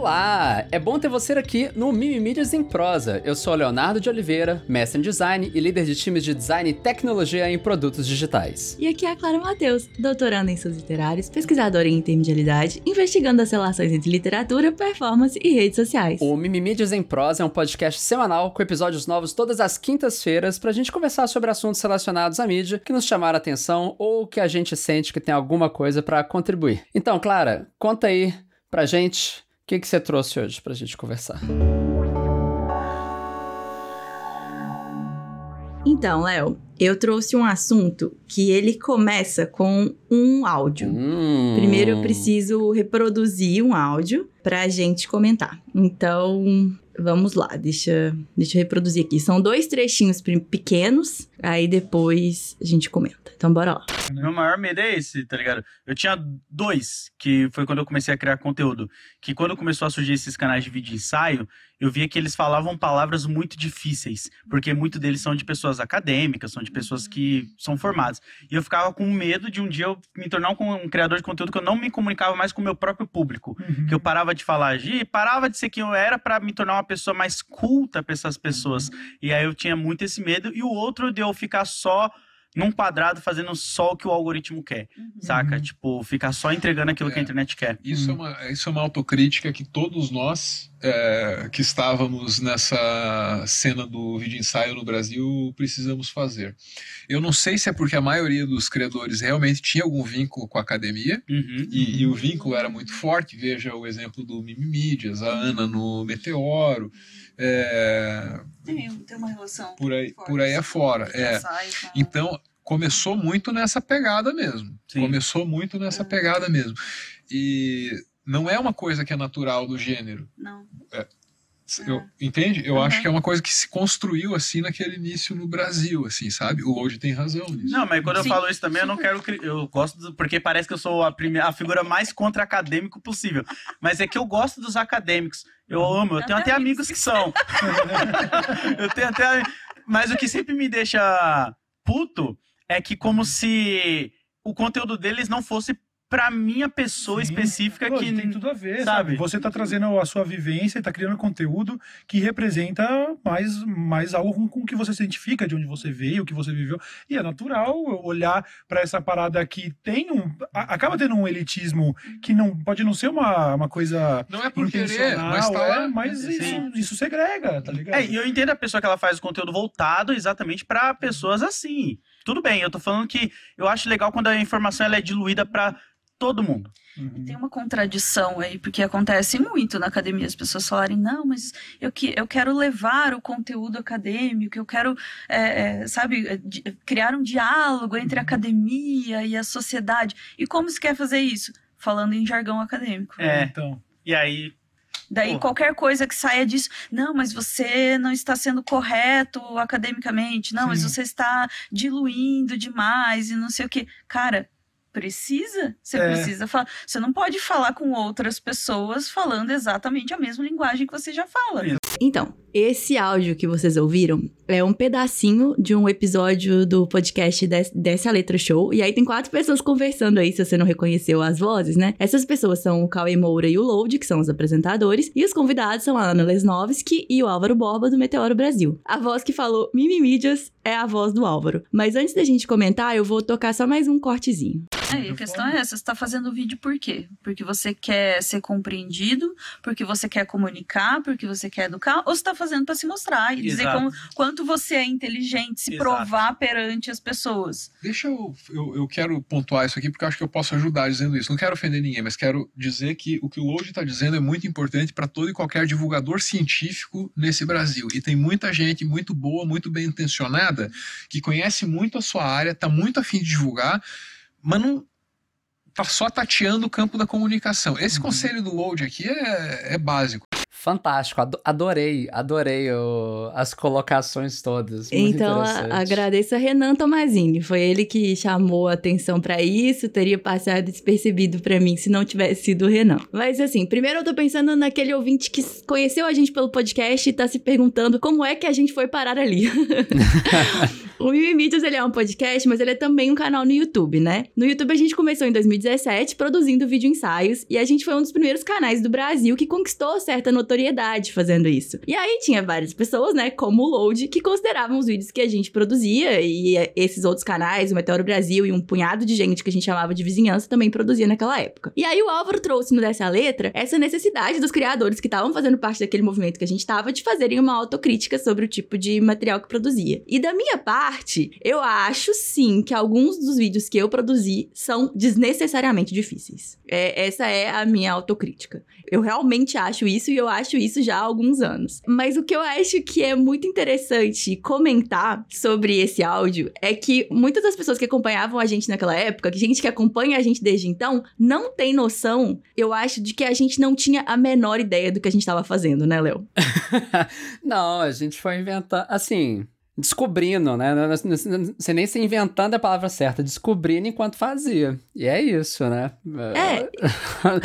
Olá! É bom ter você aqui no Mimimídias em Prosa. Eu sou Leonardo de Oliveira, mestre em design e líder de times de design e tecnologia em produtos digitais. E aqui é a Clara Matheus, doutoranda em estudos literários, pesquisadora em intermedialidade, investigando as relações entre literatura, performance e redes sociais. O Mimimídias em Prosa é um podcast semanal com episódios novos todas as quintas-feiras pra gente conversar sobre assuntos relacionados à mídia que nos chamaram a atenção ou que a gente sente que tem alguma coisa para contribuir. Então, Clara, conta aí pra gente que, que você trouxe hoje para a gente conversar? Então, Léo, eu trouxe um assunto que ele começa com um áudio. Hum. Primeiro eu preciso reproduzir um áudio para a gente comentar. Então, vamos lá, deixa, deixa eu reproduzir aqui. São dois trechinhos pequenos, aí depois a gente comenta. Então, bora lá. Meu maior medo é esse, tá ligado? Eu tinha dois, que foi quando eu comecei a criar conteúdo. Que quando começou a surgir esses canais de vídeo ensaio, eu via que eles falavam palavras muito difíceis, porque muito deles são de pessoas acadêmicas, são de pessoas que são formadas. E eu ficava com medo de um dia eu me tornar um, um criador de conteúdo que eu não me comunicava mais com o meu próprio público. Uhum. Que eu parava de falar, e parava de ser quem eu era para me tornar uma pessoa mais culta para essas pessoas. Uhum. E aí eu tinha muito esse medo. E o outro de eu ficar só num quadrado fazendo só o que o algoritmo quer, uhum. saca? Uhum. Tipo, ficar só entregando aquilo é, que a é. internet quer. Isso, uhum. é uma, isso é uma autocrítica que todos nós é, que estávamos nessa cena do vídeo ensaio no Brasil precisamos fazer. Eu não sei se é porque a maioria dos criadores realmente tinha algum vínculo com a academia uhum. e, e, o vínculo era muito forte. Veja o exemplo do Mimimídias, a Ana no Meteoro. É, tem, tem uma relação. Por aí, por aí afora. É. Então, começou muito nessa pegada mesmo. Sim. Começou muito nessa pegada mesmo. E não é uma coisa que é natural do gênero. Não. É, eu, entende? Eu uhum. acho que é uma coisa que se construiu assim naquele início no Brasil, assim, sabe? O Load tem razão nisso. Não, mas quando Sim. eu falo isso também, eu não quero. Eu gosto do, porque parece que eu sou a, primeira, a figura mais contra-acadêmico possível. Mas é que eu gosto dos acadêmicos. Eu amo, eu tenho até amigos que são. eu tenho até. Mas o que sempre me deixa puto é que como se o conteúdo deles não fosse para minha pessoa Sim. específica Pô, que tem tudo a ver, sabe? sabe? Você tá trazendo a sua vivência, tá criando conteúdo que representa mais, mais algo com, com que você se identifica, de onde você veio, o que você viveu. E é natural olhar para essa parada que tem um acaba tendo um elitismo que não pode não ser uma, uma coisa não é por querer, mas, tá é, mas isso, isso segrega, tá ligado? É, e eu entendo a pessoa que ela faz o conteúdo voltado exatamente para pessoas assim. Tudo bem, eu tô falando que eu acho legal quando a informação ela é diluída para todo mundo. Uhum. Tem uma contradição aí, porque acontece muito na academia as pessoas falarem, não, mas eu, que, eu quero levar o conteúdo acadêmico, eu quero, é, é, sabe, é, criar um diálogo entre a uhum. academia e a sociedade. E como se quer fazer isso? Falando em jargão acadêmico. É, então. E aí, Daí Pô. qualquer coisa que saia disso, não, mas você não está sendo correto academicamente, não, Sim. mas você está diluindo demais e não sei o que. Cara, precisa, você é. precisa falar. Você não pode falar com outras pessoas falando exatamente a mesma linguagem que você já fala. Então, esse áudio que vocês ouviram é um pedacinho de um episódio do podcast Dessa Letra Show. E aí tem quatro pessoas conversando aí, se você não reconheceu as vozes, né? Essas pessoas são o Cauê Moura e o Load, que são os apresentadores. E os convidados são a Ana Lesnovski e o Álvaro Borba, do Meteoro Brasil. A voz que falou Mimimídias é a voz do Álvaro. Mas antes da gente comentar, eu vou tocar só mais um cortezinho. É, a questão é essa, você está fazendo o vídeo por quê? Porque você quer ser compreendido, porque você quer comunicar, porque você quer educar, ou você está fazendo para se mostrar e dizer como, quanto você é inteligente, se Exato. provar perante as pessoas. Deixa eu, eu, eu quero pontuar isso aqui porque eu acho que eu posso ajudar dizendo isso. Não quero ofender ninguém, mas quero dizer que o que o Load está dizendo é muito importante para todo e qualquer divulgador científico nesse Brasil. E tem muita gente muito boa, muito bem intencionada, que conhece muito a sua área, está muito afim de divulgar, mas não tá só tateando o campo da comunicação. Esse uhum. conselho do Load aqui é, é básico. Fantástico, adorei, adorei o, as colocações todas. então, a, agradeço a Renan Tomazini, foi ele que chamou a atenção para isso, teria passado despercebido para mim se não tivesse sido o Renan. Mas assim, primeiro eu tô pensando naquele ouvinte que conheceu a gente pelo podcast e tá se perguntando como é que a gente foi parar ali. O Mimimídias, ele é um podcast, mas ele é também um canal no YouTube, né? No YouTube a gente começou em 2017 produzindo vídeo ensaios e a gente foi um dos primeiros canais do Brasil que conquistou certa notoriedade fazendo isso. E aí tinha várias pessoas, né, como o Load, que consideravam os vídeos que a gente produzia e esses outros canais, o Meteoro Brasil e um punhado de gente que a gente chamava de vizinhança também produzia naquela época. E aí o Álvaro trouxe no Dessa Letra essa necessidade dos criadores que estavam fazendo parte daquele movimento que a gente estava de fazerem uma autocrítica sobre o tipo de material que produzia. E da minha parte, eu acho sim que alguns dos vídeos que eu produzi são desnecessariamente difíceis. É, essa é a minha autocrítica. Eu realmente acho isso e eu acho isso já há alguns anos. Mas o que eu acho que é muito interessante comentar sobre esse áudio é que muitas das pessoas que acompanhavam a gente naquela época, que gente que acompanha a gente desde então, não tem noção, eu acho, de que a gente não tinha a menor ideia do que a gente estava fazendo, né, Léo? não, a gente foi inventando. Assim, descobrindo, né? Não sei nem se inventando é a palavra certa, descobrindo enquanto fazia. E é isso, né? É.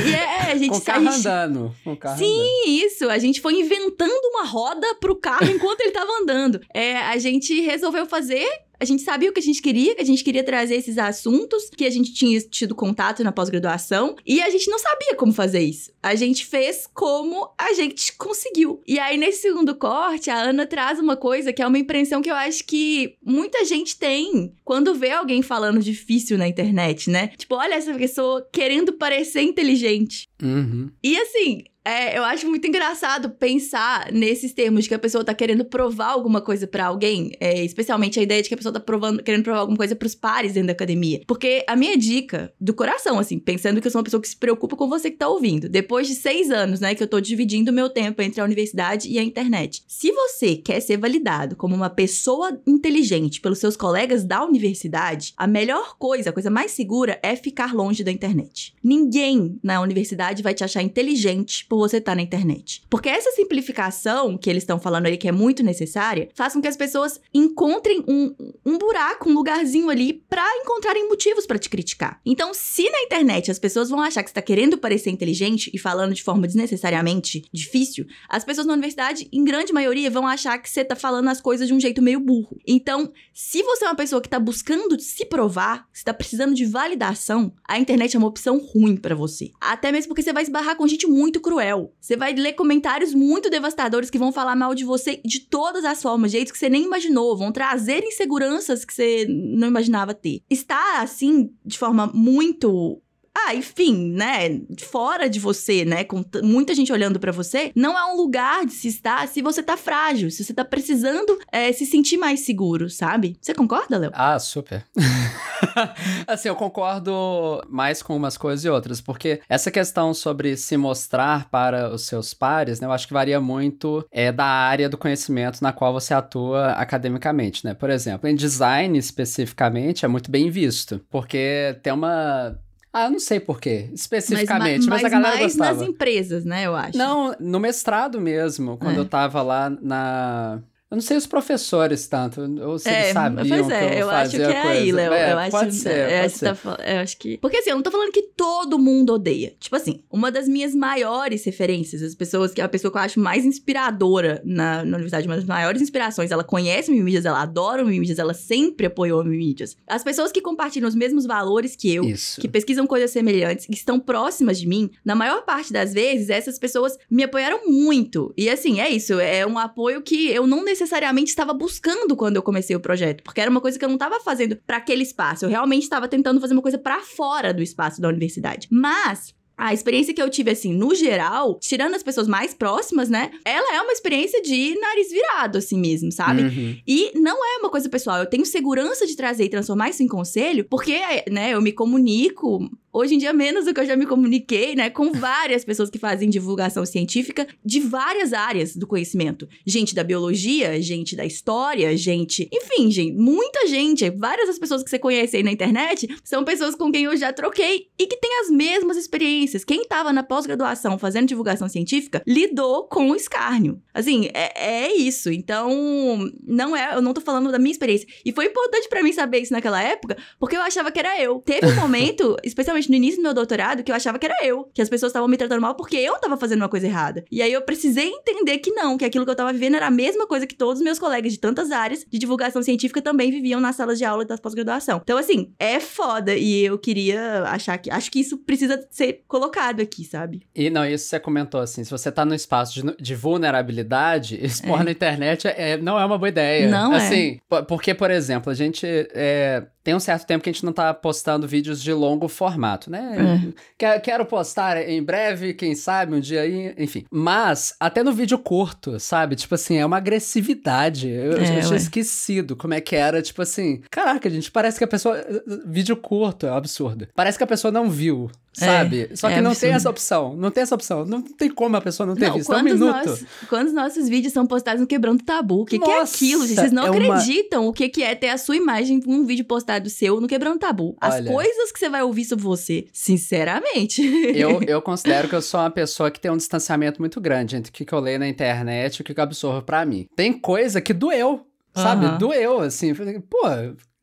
e é, a gente com o carro andando. Com carro Sim, andando. isso. A gente foi inventando uma roda pro carro enquanto ele tava andando. É, a gente resolveu fazer a gente sabia o que a gente queria, que a gente queria trazer esses assuntos que a gente tinha tido contato na pós-graduação, e a gente não sabia como fazer isso. A gente fez como a gente conseguiu. E aí, nesse segundo corte, a Ana traz uma coisa que é uma impressão que eu acho que muita gente tem quando vê alguém falando difícil na internet, né? Tipo, olha essa pessoa querendo parecer inteligente. Uhum. E assim, é, eu acho muito engraçado pensar nesses termos de que a pessoa tá querendo provar alguma coisa para alguém, é, especialmente a ideia de que a pessoa tá provando, querendo provar alguma coisa pros pares dentro da academia. Porque a minha dica, do coração, assim, pensando que eu sou uma pessoa que se preocupa com você que tá ouvindo, depois de seis anos, né, que eu tô dividindo o meu tempo entre a universidade e a internet. Se você quer ser validado como uma pessoa inteligente pelos seus colegas da universidade, a melhor coisa, a coisa mais segura é ficar longe da internet. Ninguém na universidade vai te achar inteligente por você estar tá na internet. Porque essa simplificação que eles estão falando aí, que é muito necessária, faz com que as pessoas encontrem um, um buraco, um lugarzinho ali para encontrarem motivos para te criticar. Então, se na internet as pessoas vão achar que você tá querendo parecer inteligente e falando de forma desnecessariamente difícil, as pessoas na universidade, em grande maioria, vão achar que você tá falando as coisas de um jeito meio burro. Então, se você é uma pessoa que tá buscando se provar, se tá precisando de validação, a internet é uma opção ruim para você. Até mesmo porque você vai esbarrar com gente muito cruel cruel. Você vai ler comentários muito devastadores que vão falar mal de você de todas as formas, jeitos que você nem imaginou, vão trazer inseguranças que você não imaginava ter. Está assim, de forma muito ah, enfim, né, fora de você, né, com muita gente olhando para você, não é um lugar de se estar se você tá frágil, se você tá precisando é, se sentir mais seguro, sabe? Você concorda, Léo? Ah, super. assim, eu concordo mais com umas coisas e outras, porque essa questão sobre se mostrar para os seus pares, né, eu acho que varia muito é, da área do conhecimento na qual você atua academicamente, né? Por exemplo, em design especificamente é muito bem visto, porque tem uma ah, eu não sei porquê, especificamente, mas, mas, mas a galera mais gostava. nas empresas, né, eu acho. Não, no mestrado mesmo, quando é. eu tava lá na eu não sei os professores tanto, ou se é, eles sabiam pois é, que eu, eu acho que é aí, Léo. É, eu acho, pode ser, eu, pode acho ser. Tá, eu acho que... Porque assim, eu não tô falando que todo mundo odeia. Tipo assim, uma das minhas maiores referências, as pessoas que a pessoa que eu acho mais inspiradora na, na universidade, uma das maiores inspirações, ela conhece Mimídias, ela adora Mimídias, ela sempre apoiou Mimídias. As pessoas que compartilham os mesmos valores que eu, Isso. que pesquisam coisas semelhantes, que estão próximas de mim, na maior parte das vezes, essas pessoas me apoiaram muito. E assim, é isso, é um apoio que eu não necessariamente estava buscando quando eu comecei o projeto, porque era uma coisa que eu não estava fazendo para aquele espaço. Eu realmente estava tentando fazer uma coisa para fora do espaço da universidade. Mas a experiência que eu tive, assim, no geral, tirando as pessoas mais próximas, né? Ela é uma experiência de nariz virado, assim mesmo, sabe? Uhum. E não é uma coisa pessoal. Eu tenho segurança de trazer e transformar isso em conselho, porque, né, eu me comunico hoje em dia menos do que eu já me comuniquei, né, com várias pessoas que fazem divulgação científica de várias áreas do conhecimento. Gente da biologia, gente da história, gente, enfim, gente, muita gente, várias das pessoas que você conhece aí na internet são pessoas com quem eu já troquei e que têm as mesmas experiências. Quem estava na pós-graduação fazendo divulgação científica lidou com o escárnio. Assim, é, é isso. Então, não é, eu não tô falando da minha experiência. E foi importante para mim saber isso naquela época, porque eu achava que era eu. Teve um momento, especialmente principalmente no início do meu doutorado, que eu achava que era eu, que as pessoas estavam me tratando mal porque eu tava fazendo uma coisa errada. E aí eu precisei entender que não, que aquilo que eu tava vivendo era a mesma coisa que todos os meus colegas de tantas áreas de divulgação científica também viviam nas salas de aula da pós-graduação. Então, assim, é foda. E eu queria achar que. Acho que isso precisa ser colocado aqui, sabe? E não, isso você comentou assim: se você tá no espaço de, de vulnerabilidade, expor É. na internet é, não é uma boa ideia. Não é. assim, po- porque, por exemplo, a gente. é, tem um certo tempo que a gente não tá postando vídeos de longo formato, né? É. Quero, postar em breve, quem sabe, um dia aí, enfim. Mas, até no vídeo curto, sabe? Tipo assim, é uma agressividade. Eu, eu É, tinha ué. esquecido como é que era, tipo assim. Caraca, gente, parece que a pessoa. Vídeo curto, é um absurdo. Parece que a pessoa não viu, sabe? Só que é não absurdo. tem essa opção. Não tem essa opção. Não tem como a pessoa não ter Não, visto. É um minuto. nós- quantos nossos vídeos são postados no Quebrando Tabu? O que, que é Nossa, aquilo? Vocês não é uma- acreditam o que, que é ter a sua imagem num vídeo postado seu no Quebrando Tabu. As Olha. coisas que você vai ouvir sobre você, sinceramente. Eu, eu considero que eu sou uma pessoa que tem um distanciamento muito grande entre o que que eu leio na internet e o que que eu absorvo pra mim. Tem coisa que doeu, sabe? Aham. Doeu, assim. Pô,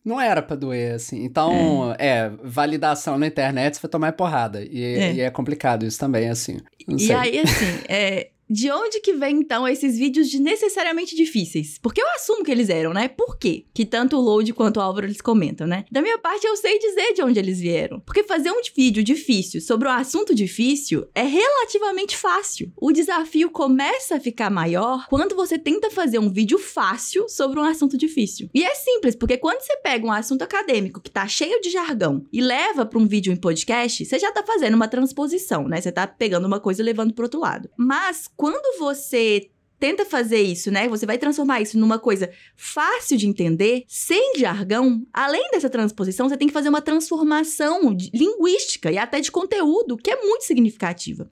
não era pra doer, assim. Então, é, validação na internet, você vai tomar porrada. E É. e é complicado isso também, assim. Não E sei. aí, assim, é, de onde que vem, então, esses vídeos de necessariamente difíceis? Porque eu assumo que eles eram, né? Por quê? Que tanto o Load quanto o Álvaro eles comentam, né? Da minha parte, eu sei dizer de onde eles vieram. Porque fazer um vídeo difícil sobre um assunto difícil é relativamente fácil. O desafio começa a ficar maior quando você tenta fazer um vídeo fácil sobre um assunto difícil. E é simples, porque quando você pega um assunto acadêmico que tá cheio de jargão e leva pra um vídeo em podcast, você já tá fazendo uma transposição, né? Você tá pegando uma coisa e levando pro outro lado. Mas quando você tenta fazer isso, né? Você vai transformar isso numa coisa fácil de entender, sem jargão. Além dessa transposição, você tem que fazer uma transformação linguística e até de conteúdo, que é muito significativa.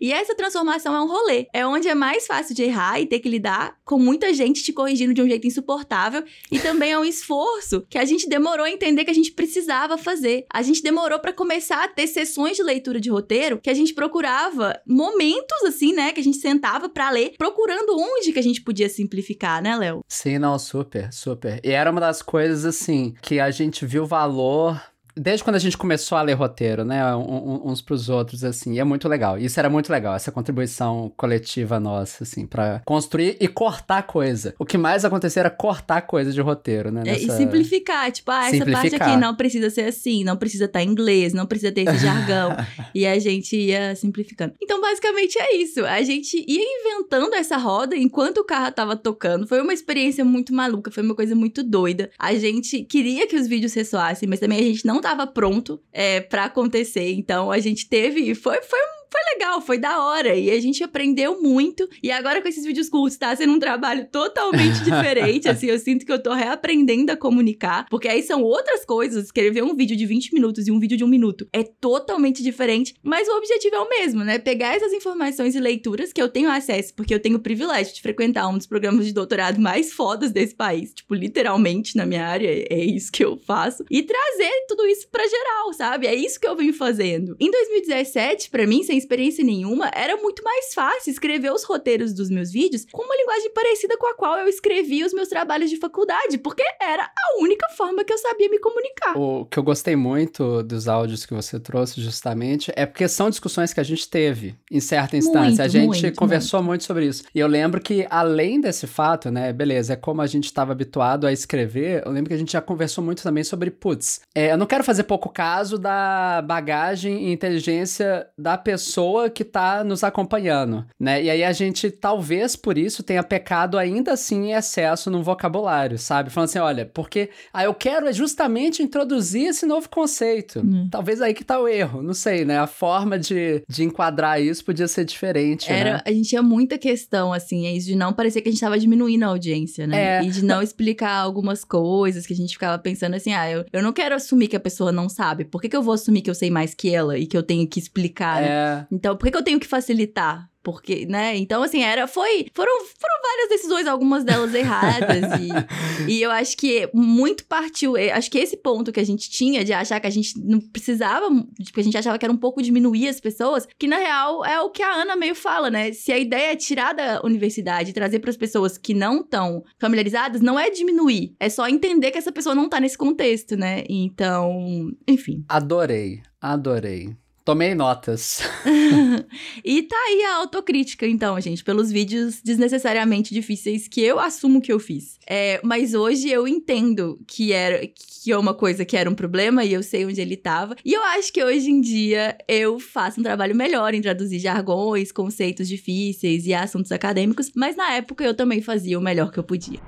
E essa transformação é um rolê. É onde é mais fácil de errar e ter que lidar com muita gente te corrigindo de um jeito insuportável. E também é um esforço que a gente demorou a entender que a gente precisava fazer. A gente demorou pra começar a ter sessões de leitura de roteiro que a gente procurava momentos assim, né? Que a gente sentava pra ler, procurando onde que a gente podia simplificar, né, Léo? Sim, não, super, super. E era uma das coisas, assim, que a gente viu valor. Desde quando a gente começou a ler roteiro, né? um- uns pros outros, assim. E é muito legal. Isso era muito legal, essa contribuição coletiva nossa, assim, pra construir e cortar coisa. O que mais acontecia era cortar coisa de roteiro, né? É, e nessa- simplificar, tipo, ah, essa parte Simplificar. aqui não precisa ser assim, não precisa estar em inglês, não precisa ter esse jargão. e a gente ia simplificando. Então, basicamente é isso. A gente ia inventando essa roda enquanto o carro tava tocando. Foi uma experiência muito maluca, foi uma coisa muito doida. A gente queria que os vídeos ressoassem, mas também a gente não tava pronto é, para acontecer. Então, a gente teve. Foi, foi foi legal, foi da hora. E a gente aprendeu muito. E agora com esses vídeos curtos, tá sendo um trabalho totalmente diferente. assim, eu sinto que eu tô reaprendendo a comunicar. Porque aí são outras coisas. Escrever um vídeo de 20 minutos e um vídeo de um minuto é totalmente diferente. Mas o objetivo é o mesmo, né? Pegar essas informações e leituras que eu tenho acesso, porque eu tenho o privilégio de frequentar um dos programas de doutorado mais fodas desse país. Tipo, literalmente na minha área, é isso que eu faço. E trazer tudo isso pra geral, sabe? É isso que eu venho fazendo. Em 2017, pra mim, sem experiência nenhuma, era muito mais fácil escrever os roteiros dos meus vídeos com uma linguagem parecida com a qual eu escrevia os meus trabalhos de faculdade, porque era a única forma que eu sabia me comunicar. O que eu gostei muito dos áudios que você trouxe, justamente, é porque são discussões que a gente teve em certa instância. a Muito, gente muito, conversou muito. sobre isso. E eu lembro que, além desse fato, né, beleza, é como a gente estava habituado a escrever, eu lembro que a gente já conversou muito também sobre, putz, é, eu não quero fazer pouco caso da bagagem e inteligência da pessoa que tá nos acompanhando, né? E aí a gente, talvez por isso, tenha pecado ainda assim em excesso no vocabulário, sabe? Falando assim, olha, porque ah, eu quero é justamente introduzir esse novo conceito. Hum. Talvez aí que tá o erro, não sei, né? A forma de, de enquadrar isso podia ser diferente, Era, né? a gente tinha muita questão, assim, é isso de não parecer que a gente tava diminuindo a audiência, né? É. E de não explicar algumas coisas que a gente ficava pensando assim, ah, eu, eu não quero assumir que a pessoa não sabe. Por que, que eu vou assumir que eu sei mais que ela e que eu tenho que explicar, né? Então, por que, que eu tenho que facilitar? Porque, né? Então, assim, era, foi, foram, foram várias decisões, algumas delas erradas. e, e eu acho que muito partiu. eh, Acho que esse ponto que a gente tinha de achar que a gente não precisava, porque a gente achava que era um pouco diminuir as pessoas, que na real é o que a Ana meio fala, né? Se a ideia é tirar da universidade e trazer para as pessoas que não estão familiarizadas, não é diminuir, é só entender que essa pessoa não tá nesse contexto, né? Então, enfim. Adorei, adorei. Tomei notas. e tá aí a autocrítica, então, gente, pelos vídeos desnecessariamente difíceis que eu assumo que eu fiz. É, mas hoje eu entendo que era que é uma coisa que era um problema e eu sei onde ele tava. E eu acho que hoje em dia eu faço um trabalho melhor em traduzir jargões, conceitos difíceis e assuntos acadêmicos, mas na época eu também fazia o melhor que eu podia.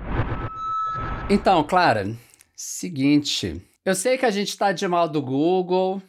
Então, Clara, seguinte. Eu sei que a gente tá de mal do Google,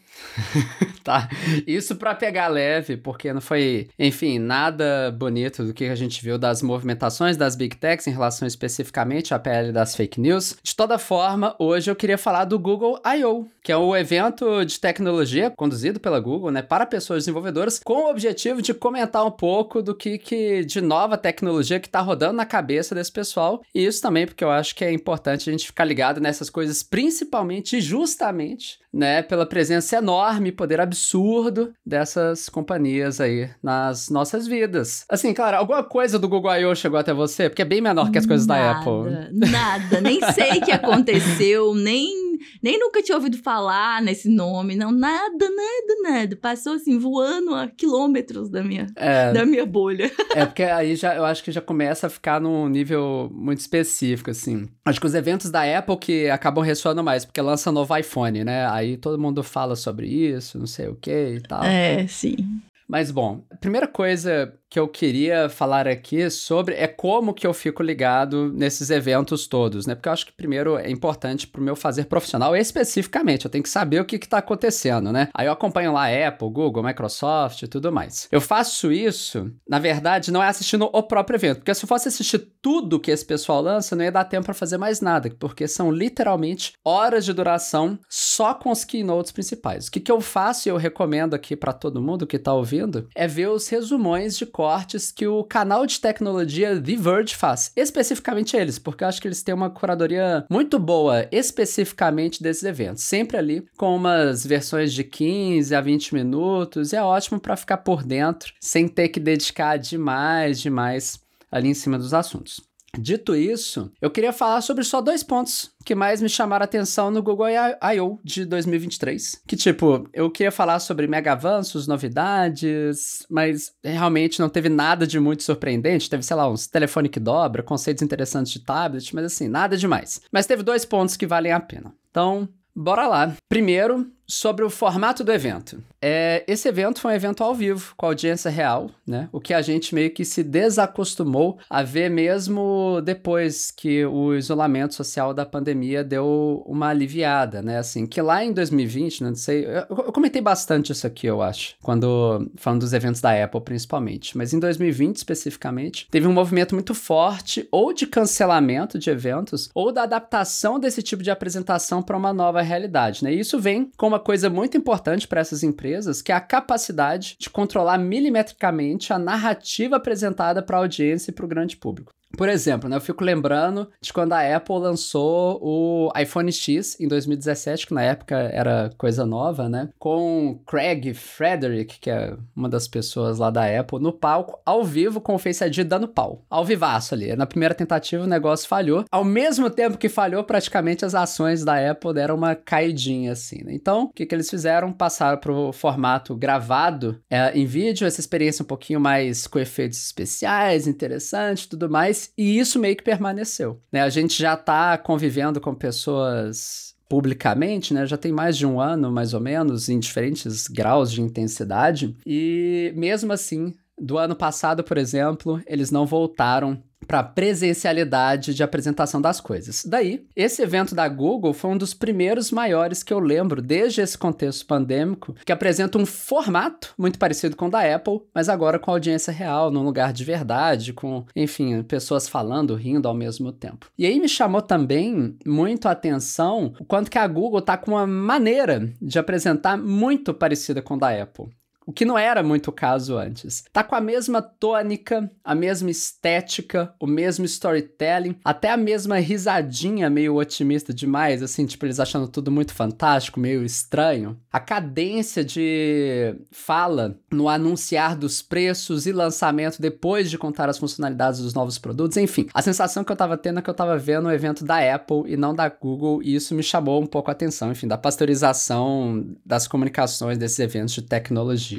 tá? Isso pra pegar leve, porque não foi, enfim, nada bonito do que a gente viu das movimentações das Big Techs em relação especificamente à PL das fake news. De toda forma, hoje eu queria falar do Google I.O., que é o evento de tecnologia conduzido pela Google, né, para pessoas desenvolvedoras, com o objetivo de comentar um pouco do que, que de nova tecnologia que tá rodando na cabeça desse pessoal. E isso também porque eu acho que é importante a gente ficar ligado nessas coisas, principalmente justamente, né, pela presença enorme, poder absurdo dessas companhias aí nas nossas vidas. Assim, claro, alguma coisa do Google I.O. chegou até você? Porque é bem menor que as coisas da Apple. Nada, nem sei o que aconteceu, nem nem nunca tinha ouvido falar nesse nome, não, nada, nada, nada. Passou assim, voando a quilômetros da minha, É, da minha bolha. é porque aí já, eu acho que já começa a ficar num nível muito específico, assim. Acho que os eventos da Apple que acabam ressoando mais, porque lança novo iPhone, né? Aí todo mundo fala sobre isso, não sei o que e tal. É, sim. Mas bom, a primeira coisa que eu queria falar aqui sobre é como que eu fico ligado nesses eventos todos, né? Porque eu acho que primeiro é importante pro meu fazer profissional, especificamente, eu tenho que saber o que que tá acontecendo, né? Aí eu acompanho lá Apple, Google, Microsoft e tudo mais. Eu faço isso, na verdade, não é assistindo o próprio evento, porque se eu fosse assistir tudo que esse pessoal lança, não ia dar tempo para fazer mais nada, porque são literalmente horas de duração só com os keynotes principais. O que que eu faço e eu recomendo aqui para todo mundo que tá ouvindo é ver os resumões de cortes que o canal de tecnologia The Verge faz, especificamente eles, porque eu acho que eles têm uma curadoria muito boa, especificamente desses eventos, sempre ali com umas versões de 15 a 20 minutos, e é ótimo para ficar por dentro, sem ter que dedicar demais, demais ali em cima dos assuntos. Dito isso, eu queria falar sobre só dois pontos que mais me chamaram a atenção no Google I.O. de 2023. Que, tipo, eu queria falar sobre mega avanços, novidades, mas realmente não teve nada de muito surpreendente. Teve, sei lá, uns telefone que dobra, conceitos interessantes de tablet, mas assim, nada demais. Mas teve dois pontos que valem a pena. Então, bora lá. Primeiro, sobre o formato do evento. É, esse evento foi um evento ao vivo, com audiência real, né? O que a gente meio que se desacostumou a ver mesmo depois que o isolamento social da pandemia deu uma aliviada, né? Assim, que lá em 2020, não sei, eu, eu comentei bastante isso aqui, eu acho, quando falando dos eventos da Apple principalmente, mas em 2020 especificamente, teve um movimento muito forte ou de cancelamento de eventos ou da adaptação desse tipo de apresentação para uma nova realidade, né? E isso vem com uma coisa muito importante para essas empresas, que é a capacidade de controlar milimetricamente a narrativa apresentada para a audiência e para o grande público. Por exemplo, né, eu fico lembrando de quando a Apple lançou o iPhone X em 2017, que na época era coisa nova, né? Com Craig Frederick, que é uma das pessoas lá da Apple, no palco, ao vivo, com o Face ID dando pau. Ao vivaço ali. Na primeira tentativa o negócio falhou. Ao mesmo tempo que falhou, praticamente as ações da Apple deram uma caidinha assim, né? Então, o que, que eles fizeram? Passaram pro formato gravado é, em vídeo, essa experiência um pouquinho mais com efeitos especiais, interessante tudo mais. E isso meio que permaneceu. Né? A gente já está convivendo com pessoas publicamente, né? Já tem mais de um ano, mais ou menos, em diferentes graus de intensidade. E mesmo assim, do ano passado, por exemplo, eles não voltaram para presencialidade de apresentação das coisas. Daí, esse evento da Google foi um dos primeiros maiores que eu lembro desde esse contexto pandêmico, que apresenta um formato muito parecido com o da Apple, mas agora com audiência real, num lugar de verdade, com, enfim, pessoas falando, rindo ao mesmo tempo. E aí me chamou também muito a atenção o quanto que a Google tá com uma maneira de apresentar muito parecida com a da Apple. O que não era muito o caso antes. Tá com a mesma tônica, a mesma estética, o mesmo storytelling, até a mesma risadinha meio otimista demais, assim, tipo eles achando tudo muito fantástico, meio estranho. A cadência de fala no anunciar dos preços e lançamento depois de contar as funcionalidades dos novos produtos, enfim. A sensação que eu tava tendo é que eu tava vendo um evento da Apple e não da Google, e isso me chamou um pouco a atenção, enfim, da pasteurização das comunicações desses eventos de tecnologia.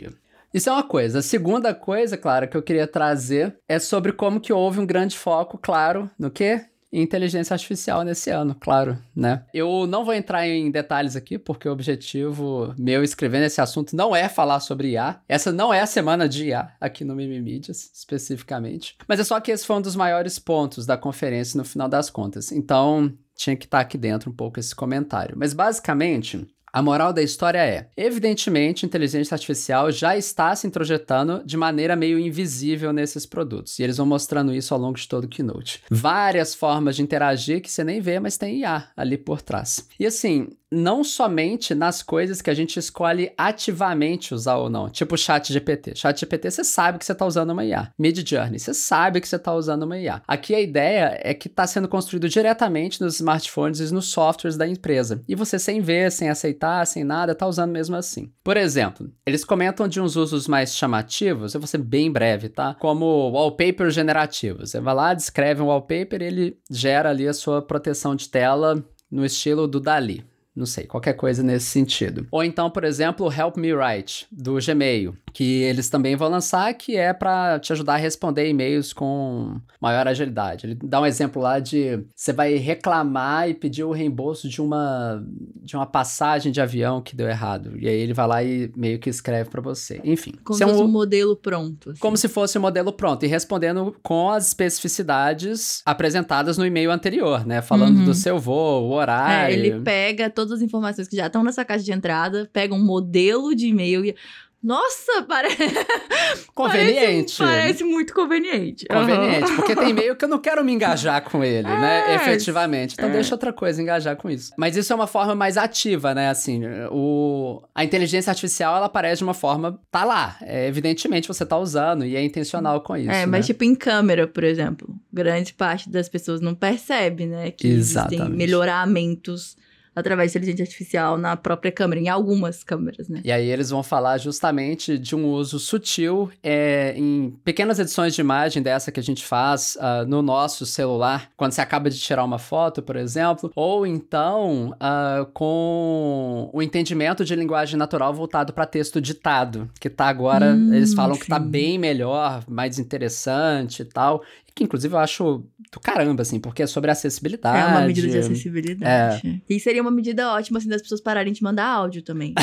Isso é uma coisa. A segunda coisa, claro, que eu queria trazer é sobre como que houve um grande foco, claro, no quê? Inteligência artificial nesse ano, claro, né? Eu não vou entrar em detalhes aqui, porque o objetivo meu escrevendo esse assunto não é falar sobre IA. Essa não é a semana de IA aqui no Mimimídias, especificamente. Mas é só que esse foi um dos maiores pontos da conferência no final das contas. Então, tinha que estar aqui dentro um pouco esse comentário. Mas basicamente, a moral da história é: evidentemente, inteligência artificial já está se introjetando de maneira meio invisível nesses produtos. E eles vão mostrando isso ao longo de todo o keynote. Várias formas de interagir que você nem vê, mas tem IA ali por trás. E assim, não somente nas coisas que a gente escolhe ativamente usar ou não, tipo chat GPT. Chat GPT, você sabe que você está usando uma IA. Mid Journey, você sabe que você está usando uma IA. Aqui a ideia é que está sendo construído diretamente nos smartphones e nos softwares da empresa. E você sem ver, sem aceitar, sem nada, está usando mesmo assim. Por exemplo, eles comentam de uns usos mais chamativos, eu vou ser bem breve, tá? Como wallpaper generativo. Você vai lá, descreve um wallpaper ele gera ali a sua proteção de tela no estilo do Dali. Não sei, qualquer coisa nesse sentido. Ou então, por exemplo, o Help Me Write, do Gmail, que eles também vão lançar, que é para te ajudar a responder e-mails com maior agilidade. Ele dá um exemplo lá de você vai reclamar e pedir o reembolso de uma, de uma passagem de avião que deu errado. E aí ele vai lá e meio que escreve para você. Enfim. Como se fosse é um, um modelo pronto. Assim. Como se fosse um modelo pronto. E respondendo com as especificidades apresentadas no e-mail anterior, né? Falando uhum. do seu voo, o horário. É, ele pega todo todas as informações que já estão nessa caixa de entrada, pega um modelo de e-mail e. Nossa, pare... conveniente. Parece, parece, muito conveniente. Conveniente, uhum. porque tem e-mail que eu não quero me engajar com ele, né, é, né? Efetivamente. Então é. deixa outra coisa engajar com isso. Mas isso é uma forma mais ativa, né? Assim, o... a inteligência artificial ela aparece de uma forma. tá lá. É, evidentemente você tá usando e é intencional com isso. É, mas né? tipo em câmera, por exemplo. Grande parte das pessoas não percebe, né? Que Exatamente. existem melhoramentos através de inteligência artificial na própria câmera, em algumas câmeras, né? E aí eles vão falar justamente de um uso sutil é, em pequenas edições de imagem dessa que a gente faz uh, no nosso celular, quando você acaba de tirar uma foto, por exemplo, ou então uh, com o entendimento de linguagem natural voltado para texto ditado, que tá agora, hum, eles falam sim. que tá bem melhor, mais interessante e tal que inclusive eu acho do caramba, assim, porque é sobre acessibilidade. É uma medida de acessibilidade. É. E seria uma medida ótima, assim, das pessoas pararem de mandar áudio também.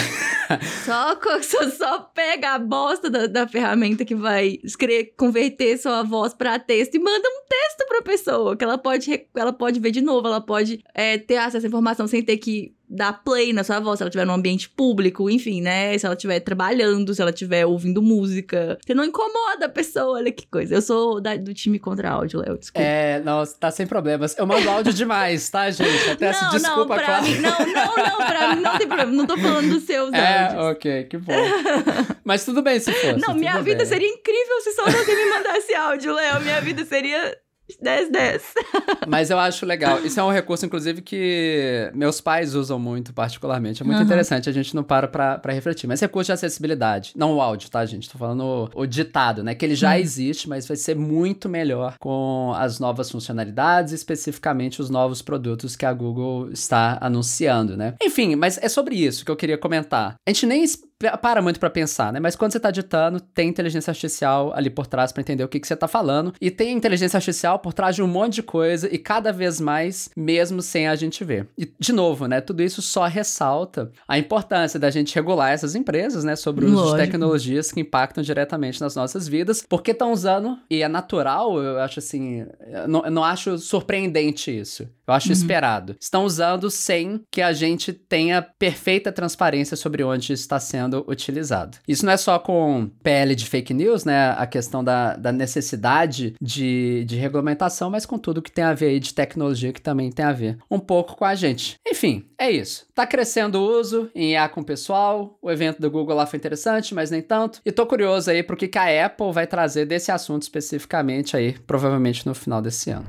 só, só, só, pega a bosta da, da ferramenta que vai escrever, converter sua voz para texto e manda um texto pra pessoa, que ela pode, ela pode ver de novo, ela pode é, ter acesso à informação sem ter que dar play na sua voz, se ela estiver num ambiente público, enfim, né? Se ela estiver trabalhando, se ela estiver ouvindo música. Você não incomoda a pessoa, olha que coisa. Eu sou da, do time contra áudio, Léo, desculpa. É, não, tá sem problemas. Eu mando áudio demais, tá, gente? Até não, se desculpa, não, pra mim, Não, não, não, pra mim não tem problema. Não tô falando dos seus é, áudios. ok, que bom. Mas tudo bem se fosse. Não, minha vida bem. seria incrível se só você me mandasse áudio, Léo. Minha vida seria 10, 10. Mas eu acho legal. Isso é um recurso, inclusive, que meus pais usam muito, particularmente. É muito uhum. interessante, a gente não para pra, pra refletir. Mas recurso de acessibilidade. Não o áudio, tá, gente? Tô falando o, o ditado, né? Que ele já uhum. existe, mas vai ser muito melhor com as novas funcionalidades, especificamente os novos produtos que a Google está anunciando, né? Enfim, mas é sobre isso que eu queria comentar. A gente nem para muito para pensar, né? Mas quando você tá ditando, tem inteligência artificial ali por trás para entender o que, que você tá falando. E tem inteligência artificial por trás de um monte de coisa e cada vez mais, mesmo sem a gente ver. E, de novo, né? Tudo isso só ressalta a importância da gente regular essas empresas, né? Sobre o uso Lógico. de tecnologias que impactam diretamente nas nossas vidas, porque estão usando, e é natural, eu acho assim, eu não, eu não acho surpreendente isso. Eu acho Uhum. esperado. Estão usando sem que a gente tenha perfeita transparência sobre onde está sendo utilizado. Isso não é só com PL de fake news, né? A questão da, da necessidade de, de regulamentação, mas com tudo que tem a ver aí de tecnologia que também tem a ver um pouco com a gente. Enfim, é isso. Tá crescendo o uso em IA com o pessoal. O evento do Google lá foi interessante, mas nem tanto. E tô curioso aí pro que que a Apple vai trazer desse assunto especificamente aí, provavelmente no final desse ano.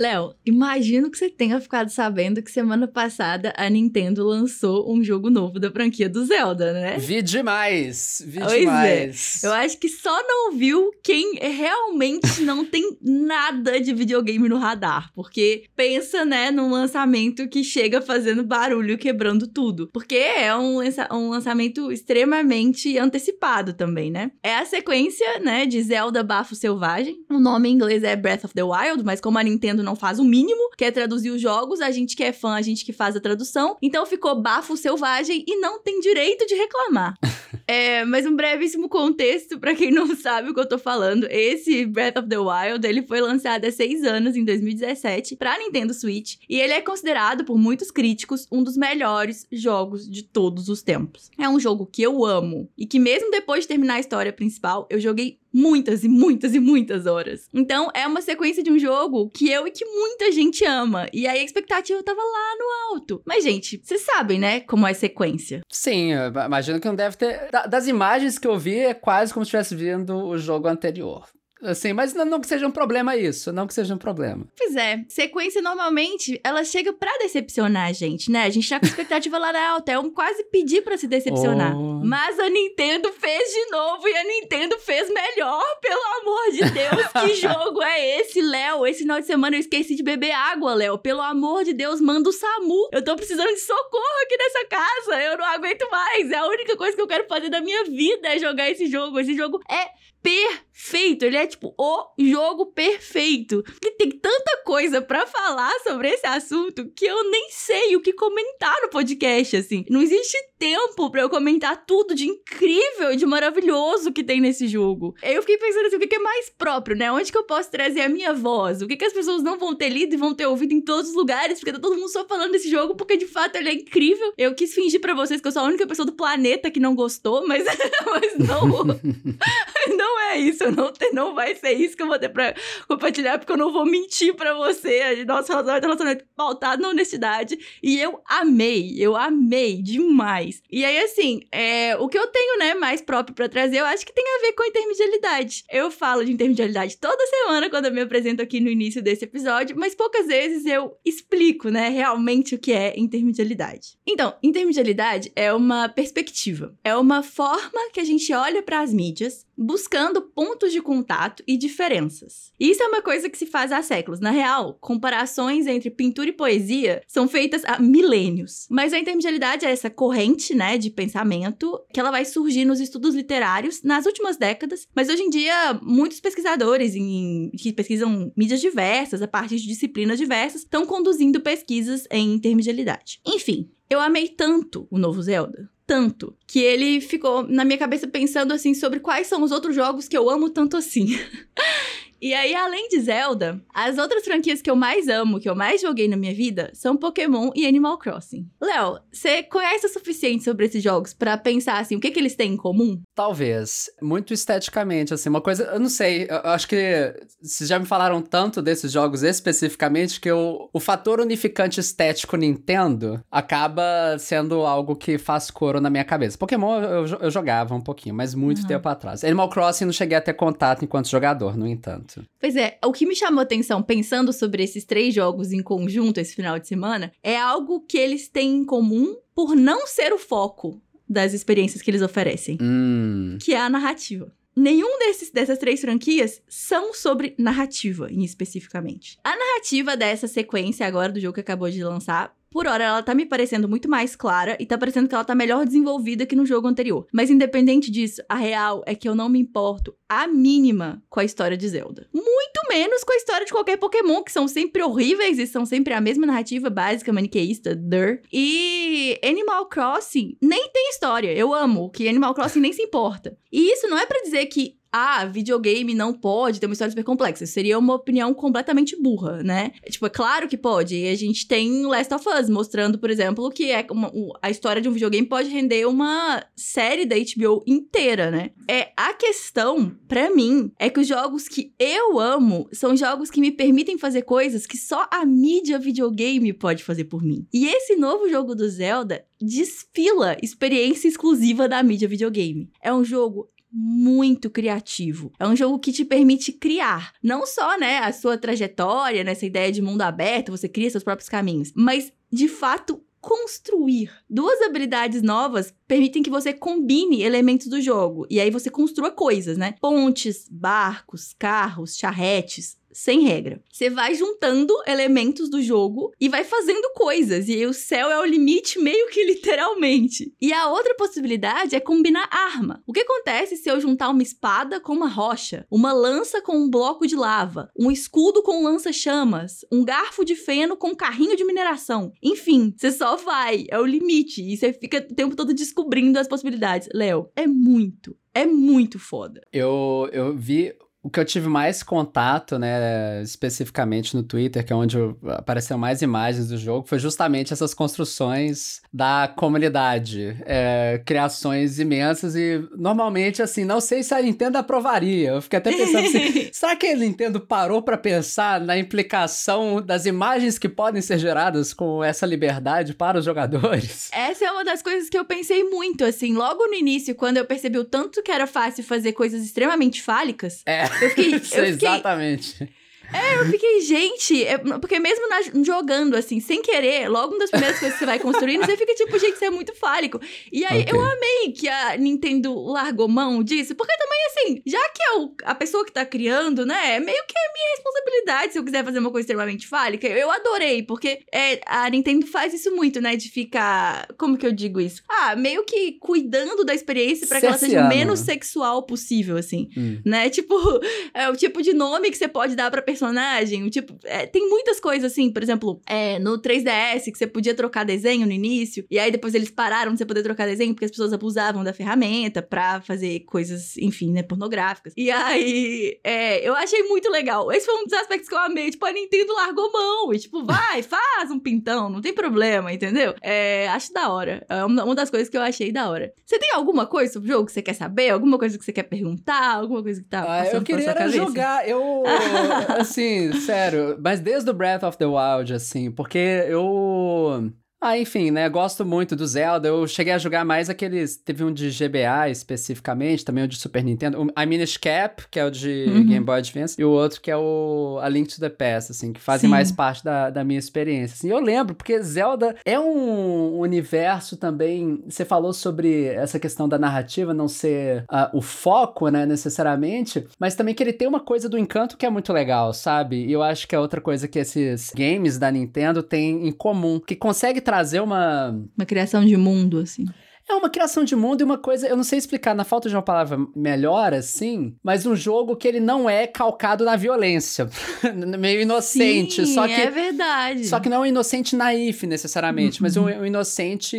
Léo, imagino que você tenha ficado sabendo que semana passada a Nintendo lançou um jogo novo da franquia do Zelda, né? Vi demais! Vi Pois é. demais! Eu acho que só não viu quem realmente não tem nada de videogame no radar. Porque pensa, né, num lançamento que chega fazendo barulho, quebrando tudo. Porque é um, lança- um lançamento extremamente antecipado também, né? É a sequência, né, de Zelda Bafo Selvagem. O nome em inglês é Breath of the Wild, mas como a Nintendo não faz o mínimo, que é traduzir os jogos, a gente que é fã, a gente que faz a tradução. Então ficou Bafo Selvagem e não tem direito de reclamar. É, mas um brevíssimo contexto pra quem não sabe o que eu tô falando. Esse Breath of the Wild, ele foi lançado há seis anos, em 2017, pra Nintendo Switch. E ele é considerado, por muitos críticos, um dos melhores jogos de todos os tempos. É um jogo que eu amo. E que mesmo depois de terminar a história principal, eu joguei muitas e muitas e muitas horas. Então, é uma sequência de um jogo que eu e que muita gente ama. E aí a expectativa tava lá no alto. Mas, gente, vocês sabem, né, como é sequência. Sim, imagino que não deve ter. da- das imagens que eu vi, é quase como se estivesse vendo o jogo anterior. Assim, mas não, que seja um problema isso, não que seja um problema. Pois é, sequência normalmente ela chega pra decepcionar a gente, né? A gente tá com expectativa lá na alta, é um quase pedir pra se decepcionar. Oh. Mas a Nintendo fez de novo e a Nintendo fez melhor, pelo amor de Deus. que jogo é esse, Léo? Esse final de semana eu esqueci de beber água, Léo. Pelo amor de Deus, manda o SAMU. Eu tô precisando de socorro aqui nessa casa. Eu não aguento mais. É a única coisa que eu quero fazer da minha vida é jogar esse jogo. Esse jogo é perfeito. Ele é tipo o jogo perfeito. E tem tanta coisa pra falar sobre esse assunto que eu nem sei o que comentar no podcast, assim. Não existe tempo pra eu comentar tudo de incrível, de maravilhoso que tem nesse jogo. Eu fiquei pensando assim, o que é mais próprio, né? Onde que eu posso trazer a minha voz? O que que as pessoas não vão ter lido e vão ter ouvido em todos os lugares? Porque tá todo mundo só falando desse jogo porque de fato ele é incrível. Eu quis fingir pra vocês que eu sou a única pessoa do planeta que não gostou, mas, mas não. não é isso, não, não vai ser isso que eu vou ter pra compartilhar, porque eu não vou mentir pra você. Nosso relacionamento é um relacionamento pautado na honestidade. E eu amei, eu amei demais. E aí, assim, é, o que eu tenho, né, mais próprio pra trazer, eu acho que tem a ver com intermedialidade. Eu falo de intermedialidade toda semana quando eu me apresento aqui no início desse episódio, mas poucas vezes eu explico, né, realmente o que é intermedialidade. Então, intermedialidade é uma perspectiva, é uma forma que a gente olha para as mídias buscando pontos de contato e diferenças. Isso é uma coisa que se faz há séculos. Na real, comparações entre pintura e poesia são feitas há milênios. Mas a intermedialidade é essa corrente, né, de pensamento que ela vai surgir nos estudos literários nas últimas décadas. Mas hoje em dia, muitos pesquisadores em- que pesquisam mídias diversas, a partir de disciplinas diversas, estão conduzindo pesquisas em intermedialidade. Enfim, eu amei tanto o novo Zelda. Tanto que ele ficou na minha cabeça pensando assim sobre quais são os outros jogos que eu amo tanto assim. E aí, além de Zelda, as outras franquias que eu mais amo, que eu mais joguei na minha vida, são Pokémon e Animal Crossing. Léo, você conhece o suficiente sobre esses jogos pra pensar assim, o que, que eles têm em comum? Talvez. Muito esteticamente, assim, uma coisa. Eu não sei. Eu eu acho que vocês já me falaram tanto desses jogos especificamente que o, o fator unificante estético Nintendo acaba sendo algo que faz coro na minha cabeça. Pokémon eu, eu- eu jogava um pouquinho, mas muito Uhum. tempo atrás. Animal Crossing não cheguei a ter contato enquanto jogador, no entanto. Pois é, o que me chamou atenção pensando sobre esses três jogos em conjunto esse final de semana é algo que eles têm em comum por não ser o foco das experiências que eles oferecem. Hum. que é a narrativa. Nenhum desses, dessas três franquias são sobre narrativa, especificamente. A narrativa dessa sequência agora do jogo que acabou de lançar, por hora ela tá me parecendo muito mais clara e tá parecendo que ela tá melhor desenvolvida que no jogo anterior. Mas independente disso, a real é que eu não me importo a mínima com a história de Zelda. Muito menos com a história de qualquer Pokémon, que são sempre horríveis e são sempre a mesma narrativa básica, maniqueísta, der. E Animal Crossing nem tem história. Eu amo que Animal Crossing nem se importa. E isso não é pra dizer que ah, videogame não pode ter uma história super complexa. Seria uma opinião completamente burra, né? Tipo, é claro que pode. E a gente tem Last of Us mostrando, por exemplo, que é uma, a história de um videogame pode render uma série da HBO inteira, né? É a questão, para mim, é que os jogos que eu amo são jogos que me permitem fazer coisas que só a mídia videogame pode fazer por mim. E esse novo jogo do Zelda desfila experiência exclusiva da mídia videogame. É um jogo muito criativo. É um jogo que te permite criar, não só, né, a sua trajetória, nessa ideia de mundo aberto, você cria seus próprios caminhos, mas de fato construir. Duas habilidades novas permitem que você combine elementos do jogo e aí você construa coisas, né? Pontes, barcos, carros, charretes, sem regra. Você vai juntando elementos do jogo e vai fazendo coisas. E o céu é o limite, meio que literalmente. E a outra possibilidade é combinar arma. O que acontece se eu juntar uma espada com uma rocha, uma lança com um bloco de lava, um escudo com lança-chamas, um garfo de feno com um carrinho de mineração? Enfim, você só vai, é o limite. E você fica o tempo todo descobrindo as possibilidades. Léo, é muito, é muito foda. Eu, eu vi o que eu tive mais contato, né, especificamente no Twitter, que é onde apareceram mais imagens do jogo, foi justamente essas construções da comunidade. É, criações imensas e, normalmente, assim, não sei se a Nintendo aprovaria. Eu fiquei até pensando assim, será que a Nintendo parou para pensar na implicação das imagens que podem ser geradas com essa liberdade para os jogadores? Essa é uma das coisas que eu pensei muito, assim, logo no início, quando eu percebi o tanto que era fácil fazer coisas extremamente fálicas. É. Eu fiquei, eu fiquei, Exatamente. É, eu fiquei, gente, é, porque mesmo na, jogando, assim, sem querer, logo uma das primeiras coisas que você vai construindo, você fica tipo, gente, isso é muito fálico. E aí Ok. eu amei que a Nintendo largou mão disso, porque também, assim, já que é o- a pessoa que tá criando, né, é meio que a minha responsabilidade se eu quiser fazer uma coisa extremamente fálica. Eu adorei, porque é, a Nintendo faz isso muito, né, de ficar, como que eu digo isso? Ah, meio que cuidando da experiência pra que ela seja menos sexual possível, assim Hum. né? Tipo, é o tipo de nome que você pode dar pra personagem. Tipo, é, tem muitas coisas assim, por exemplo, é, no 3DS que você podia trocar desenho no início, e aí depois eles pararam de você poder trocar desenho porque as pessoas abusavam da ferramenta pra fazer coisas, enfim, né, pornográficas. E aí, é, eu achei muito legal. Esse foi um dos aspectos que eu amei. Tipo, a Nintendo largou mão e tipo, vai, faz um pintão, não tem problema, entendeu? É, acho da hora. É uma, das coisas que eu achei da hora. Você tem alguma coisa sobre o jogo que você quer saber? Alguma coisa que você quer perguntar? Alguma coisa que tá Ah, eu queria jogar, eu, assim, sério, mas desde o Breath of the Wild, assim, porque eu, ah, enfim, né, gosto muito do Zelda, eu cheguei a jogar mais aqueles, teve um de GBA especificamente, também o de Super Nintendo, o- a Minish Cap, que é o de Uhum. Game Boy Advance, e o outro que é o A Link to the Past, assim, que fazem Sim. mais parte da, da minha experiência, assim, eu lembro, porque Zelda é um universo também, você falou sobre essa questão da narrativa não ser ah, o foco, né, necessariamente, mas também que ele tem uma coisa do encanto que é muito legal, sabe? E eu acho que é outra coisa que esses games da Nintendo têm em comum, que consegue trazer uma Uma criação de mundo, assim. É uma criação de mundo e uma coisa, eu não sei explicar na falta de uma palavra melhor assim, mas um jogo que ele não é calcado na violência, meio inocente, Sim, só que é verdade. só que não um inocente naif necessariamente, mas um, um inocente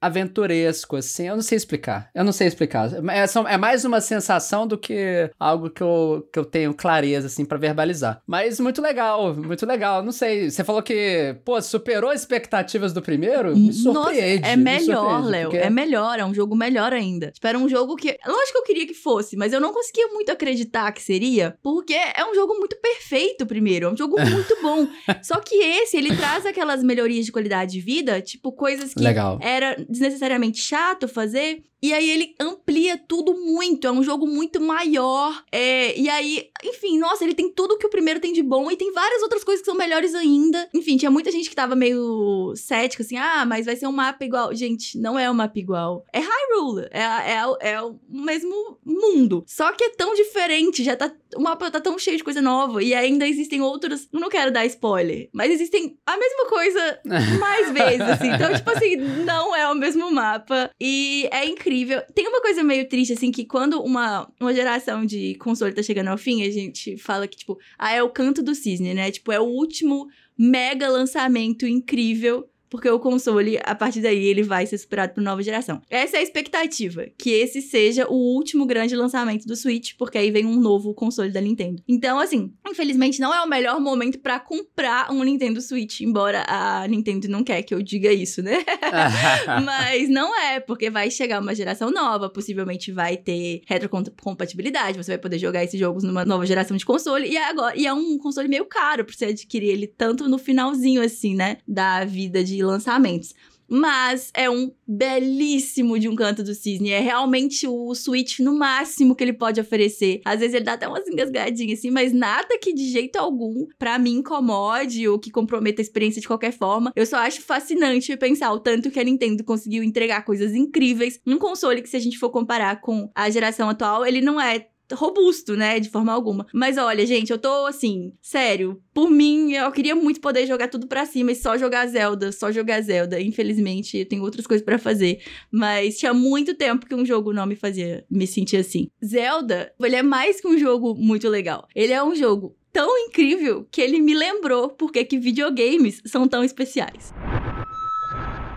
aventuresco, assim. Eu não sei explicar. Eu não sei explicar. É, são- é mais uma sensação do que algo que eu, que eu tenho clareza, assim, pra verbalizar. Mas muito legal, muito legal. Não sei. Você falou que, pô, superou as expectativas do primeiro? Me Nossa, surpreende. é me melhor, Léo. É melhor, é um jogo melhor ainda. Tipo, era um jogo que. Lógico que eu queria que fosse, mas eu não conseguia muito acreditar que seria, porque é um jogo muito perfeito, primeiro. É um jogo muito bom. Só que esse, ele traz aquelas melhorias de qualidade de vida, tipo, coisas que Legal. era desnecessariamente chato fazer. E aí ele amplia tudo muito, é um jogo muito maior. É, e aí, enfim, nossa, ele tem tudo que o primeiro tem de bom e tem várias outras coisas que são melhores ainda. Enfim, tinha muita gente que tava meio cética, assim, ah, mas vai ser um mapa igual. Gente, não é um mapa igual. É Hyrule, é, é, é o mesmo mundo. Só que é tão diferente, já tá. O mapa tá tão cheio de coisa nova. E ainda existem outros. Eu não quero dar spoiler, mas existem a mesma coisa mais vezes, assim. Então, tipo assim, não é o mesmo mapa. E é incrível. Tem uma coisa meio triste, assim, que quando uma, uma geração de console tá chegando ao fim, a gente fala que, tipo, ah, é o canto do cisne, né? Tipo, é o último mega lançamento incrível porque o console, a partir daí, ele vai ser superado por nova geração. Essa é a expectativa, que esse seja o último grande lançamento do Switch, porque aí vem um novo console da Nintendo. Então, assim, infelizmente não é o melhor momento para comprar um Nintendo Switch, embora a Nintendo não quer que eu diga isso, né? Mas não é, porque vai chegar uma geração nova, possivelmente vai ter retrocompatibilidade, você vai poder jogar esses jogos numa nova geração de console, e agora e é um console meio caro pra você adquirir ele tanto no finalzinho, assim, né, da vida de lançamentos. Mas é um belíssimo de um canto do cisne. É realmente o Switch no máximo que ele pode oferecer. Às vezes ele dá até umas engasgadinhas assim, mas nada que de jeito algum para mim incomode ou que comprometa a experiência de qualquer forma. Eu só acho fascinante pensar o tanto que a Nintendo conseguiu entregar coisas incríveis num console que se a gente for comparar com a geração atual, ele não é robusto, né? De forma alguma. Mas olha, gente, eu tô assim, sério. Por mim, eu queria muito poder jogar tudo pra cima e só jogar Zelda, só jogar Zelda. Infelizmente, eu tenho outras coisas para fazer. Mas tinha muito tempo que um jogo não me fazia me sentir assim. Zelda, ele é mais que um jogo muito legal. Ele é um jogo tão incrível que ele me lembrou porque que videogames são tão especiais.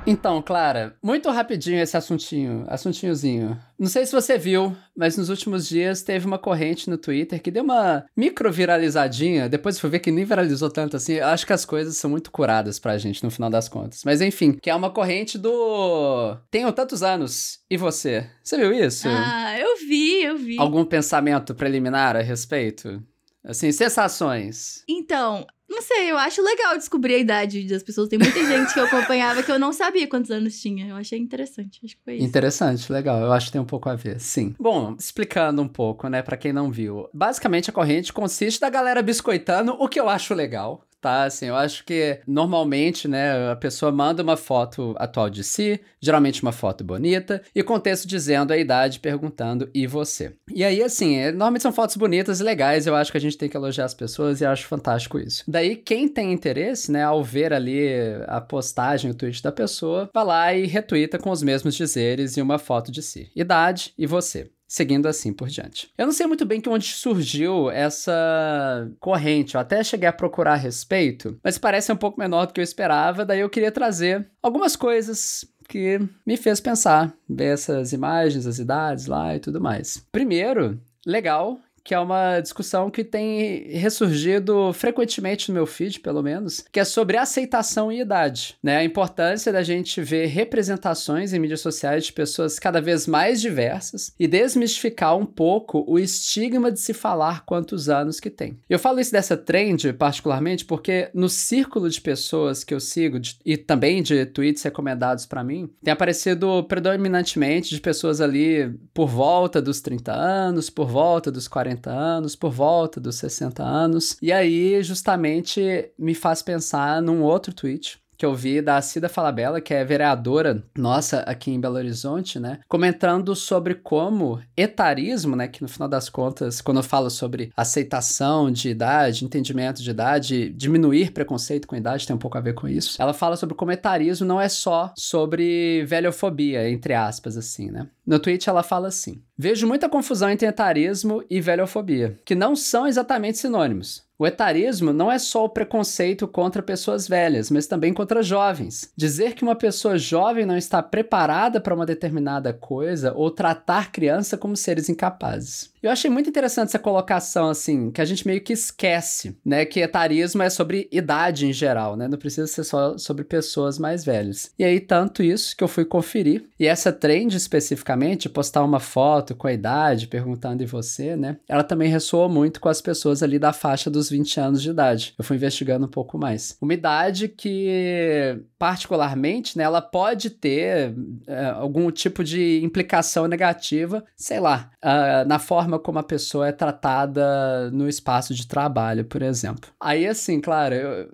Então, Clara, muito rapidinho esse assuntinho, assuntinhozinho. Não sei se você viu, mas nos últimos dias teve uma corrente no Twitter que deu uma micro viralizadinha. Depois fui ver que nem viralizou tanto assim. Eu acho que as coisas são muito curadas pra gente no final das contas. Mas enfim, que é uma corrente do. Tenho tantos anos. E você? Você viu isso? Ah, eu vi, eu vi. Algum pensamento preliminar a respeito? Assim, sensações. Então, não sei, eu acho legal descobrir a idade das pessoas. Tem muita gente que eu acompanhava que eu não sabia quantos anos tinha. Eu achei interessante, acho que foi isso. Interessante, legal. Eu acho que tem um pouco a ver, sim. Bom, explicando um pouco, né, para quem não viu. Basicamente, a corrente consiste da galera biscoitando, o que eu acho legal tá? Assim, eu acho que normalmente, né, a pessoa manda uma foto atual de si, geralmente uma foto bonita, e contexto dizendo a idade, perguntando e você. E aí, assim, é, normalmente são fotos bonitas e legais, eu acho que a gente tem que elogiar as pessoas e acho fantástico isso. Daí, quem tem interesse, né, ao ver ali a postagem, o tweet da pessoa, vai lá e retuita com os mesmos dizeres e uma foto de si. Idade e você seguindo assim por diante. Eu não sei muito bem onde surgiu essa corrente, eu até cheguei a procurar a respeito, mas parece um pouco menor do que eu esperava, daí eu queria trazer algumas coisas que me fez pensar, ver essas imagens, as idades lá e tudo mais. Primeiro, legal que é uma discussão que tem ressurgido frequentemente no meu feed, pelo menos, que é sobre aceitação e idade, né? A importância da gente ver representações em mídias sociais de pessoas cada vez mais diversas e desmistificar um pouco o estigma de se falar quantos anos que tem. Eu falo isso dessa trend particularmente porque no círculo de pessoas que eu sigo de, e também de tweets recomendados para mim, tem aparecido predominantemente de pessoas ali por volta dos 30 anos, por volta dos 40 40 anos, por volta dos 60 anos. E aí, justamente, me faz pensar num outro tweet que eu vi da Cida Falabella, que é vereadora nossa aqui em Belo Horizonte, né? Comentando sobre como etarismo, né? Que no final das contas, quando eu falo sobre aceitação de idade, entendimento de idade, diminuir preconceito com idade, tem um pouco a ver com isso. Ela fala sobre como etarismo não é só sobre velhofobia, entre aspas, assim, né? No tweet ela fala assim: Vejo muita confusão entre etarismo e velhofobia, que não são exatamente sinônimos. O etarismo não é só o preconceito contra pessoas velhas, mas também contra jovens. Dizer que uma pessoa jovem não está preparada para uma determinada coisa ou tratar criança como seres incapazes. Eu achei muito interessante essa colocação, assim, que a gente meio que esquece, né? Que etarismo é sobre idade em geral, né? Não precisa ser só sobre pessoas mais velhas. E aí, tanto isso que eu fui conferir. E essa trend especificamente, postar uma foto com a idade, perguntando e você, né? Ela também ressoou muito com as pessoas ali da faixa dos 20 anos de idade. Eu fui investigando um pouco mais. Uma idade que, particularmente, né, ela pode ter é, algum tipo de implicação negativa, sei lá, uh, na forma como a pessoa é tratada no espaço de trabalho, por exemplo. Aí, assim, claro, eu,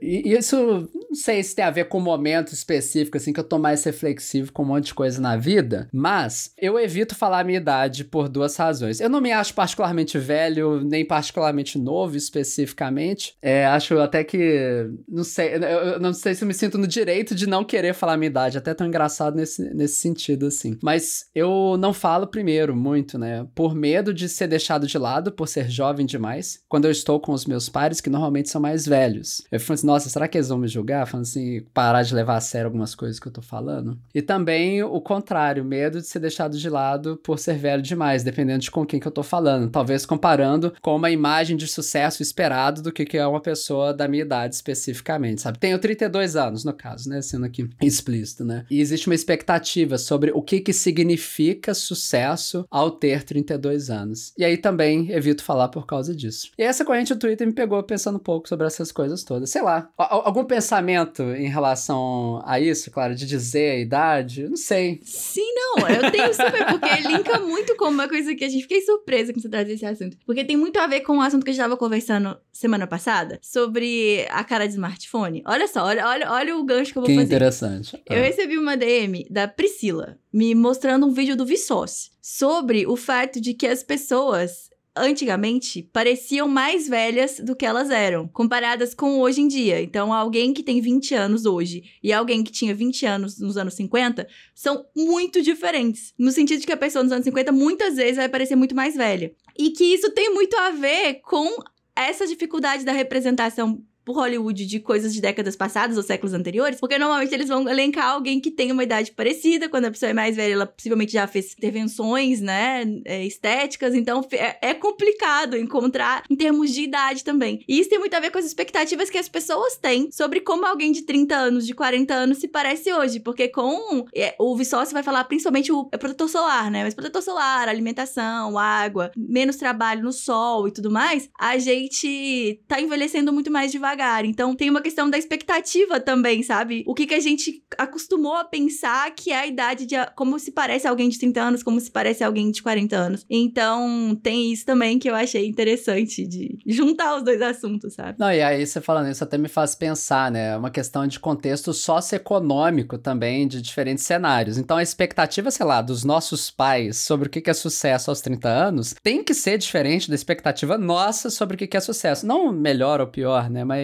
e isso não sei se tem a ver com um momento específico, assim, que eu tô mais reflexivo com um monte de coisa na vida, mas eu evito falar a minha idade por duas razões. Eu não me acho particularmente velho, nem particularmente novo especificamente. É, acho até que. Não sei, eu não sei se eu me sinto no direito de não querer falar a minha idade, até tão engraçado nesse, nesse sentido, assim. Mas eu não falo primeiro muito, né? Por medo de ser deixado de lado, por ser jovem demais, quando eu estou com os meus pares, que normalmente são mais velhos. Eu falei assim, nossa, será que eles vão me julgar? Falando assim, parar de levar a sério algumas coisas que eu tô falando. E também o contrário, medo de ser deixado de lado por ser velho demais, dependendo de com quem que eu tô falando. Talvez comparando com uma imagem de sucesso esperado do que, que é uma pessoa da minha idade especificamente, sabe? Tenho 32 anos, no caso, né? Sendo aqui explícito, né? E existe uma expectativa sobre o que que significa sucesso ao ter 32 anos. E aí também evito falar por causa disso. E essa corrente do Twitter me pegou pensando um pouco sobre essas coisas todas. Sei lá, algum pensamento em relação a isso, claro, de dizer a idade? Não sei. Sim, não, eu tenho super, porque linka muito com uma coisa que a gente fiquei surpresa com você trazer esse assunto. Porque tem muito a ver com o assunto que a gente tava conversando semana passada, sobre a cara de smartphone. Olha só, olha, olha, olha o gancho que eu vou Que fazer. interessante. Eu Ah. recebi uma DM da Priscila me mostrando um vídeo do Vsauce sobre o fato de que as pessoas antigamente pareciam mais velhas do que elas eram, comparadas com hoje em dia. Então, alguém que tem 20 anos hoje e alguém que tinha 20 anos nos anos 50 são muito diferentes. No sentido de que a pessoa nos anos 50 muitas vezes vai parecer muito mais velha. E que isso tem muito a ver com essa dificuldade da representação por Hollywood de coisas de décadas passadas ou séculos anteriores, porque normalmente eles vão elencar alguém que tem uma idade parecida, quando a pessoa é mais velha, ela possivelmente já fez intervenções, né, é, estéticas, então é, é complicado encontrar em termos de idade também. E isso tem muito a ver com as expectativas que as pessoas têm sobre como alguém de 30 anos, de 40 anos se parece hoje, porque com é, o Vsauce vai falar principalmente o é protetor solar, né, mas protetor solar, alimentação, água, menos trabalho no sol e tudo mais, a gente tá envelhecendo muito mais devagar. Então tem uma questão da expectativa também, sabe? O que, que a gente acostumou a pensar que é a idade de. Como se parece alguém de 30 anos, como se parece alguém de 40 anos. Então tem isso também que eu achei interessante de juntar os dois assuntos, sabe? Não, e aí você falando isso até me faz pensar, né? É uma questão de contexto socioeconômico também, de diferentes cenários. Então a expectativa, sei lá, dos nossos pais sobre o que é sucesso aos 30 anos tem que ser diferente da expectativa nossa sobre o que que é sucesso. Não melhor ou pior, né? Mas,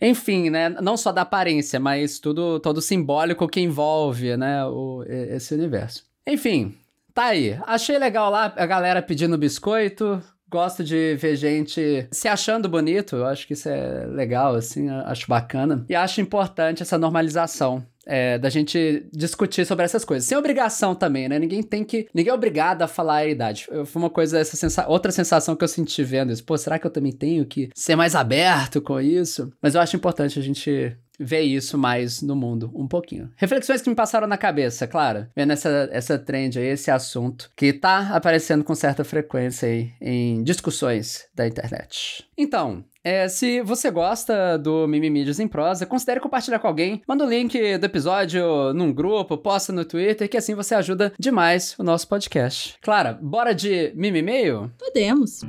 enfim, né? Não só da aparência, mas tudo todo simbólico que envolve, né? O, esse universo. Enfim, tá aí. Achei legal lá a galera pedindo biscoito. Gosto de ver gente se achando bonito, eu acho que isso é legal, assim, acho bacana. E acho importante essa normalização. É, da gente discutir sobre essas coisas. Sem obrigação também, né? Ninguém tem que. Ninguém é obrigado a falar a idade. Foi uma coisa, essa sensa... outra sensação que eu senti vendo isso. Pô, será que eu também tenho que ser mais aberto com isso? Mas eu acho importante a gente ver isso mais no mundo, um pouquinho. Reflexões que me passaram na cabeça, claro. Vendo essa, essa trend aí, esse assunto, que tá aparecendo com certa frequência aí em discussões da internet. Então, é, se você gosta do Mimimídios em Prosa, considere compartilhar com alguém. Manda o link do episódio num grupo, posta no Twitter, que assim você ajuda demais o nosso podcast. Clara, bora de mimimeio? Podemos.